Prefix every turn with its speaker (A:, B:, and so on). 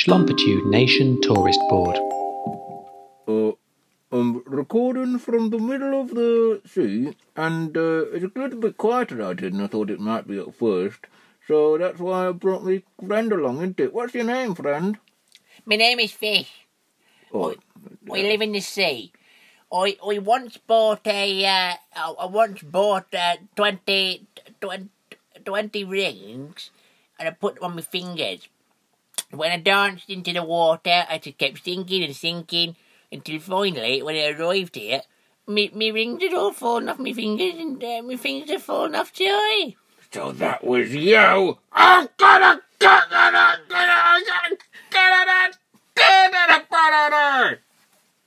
A: Schlumpitude Nation Tourist Board.
B: Uh, I'm recording from the middle of the sea, and uh, it's a little bit quieter out here than I thought it might be at first. So that's why I brought my friend along, isn't it? What's your name, friend?
C: My name is Fish.
B: Oh,
C: I live in the sea. I, I once bought a, uh, I I once bought uh, 20, 20, 20 rings and I put them on my fingers. When I danced into the water, I just kept sinking and sinking until finally, when I arrived here, me, me rings had all fallen off my fingers and uh, my fingers had fallen off too.
B: so that was you! Oh, get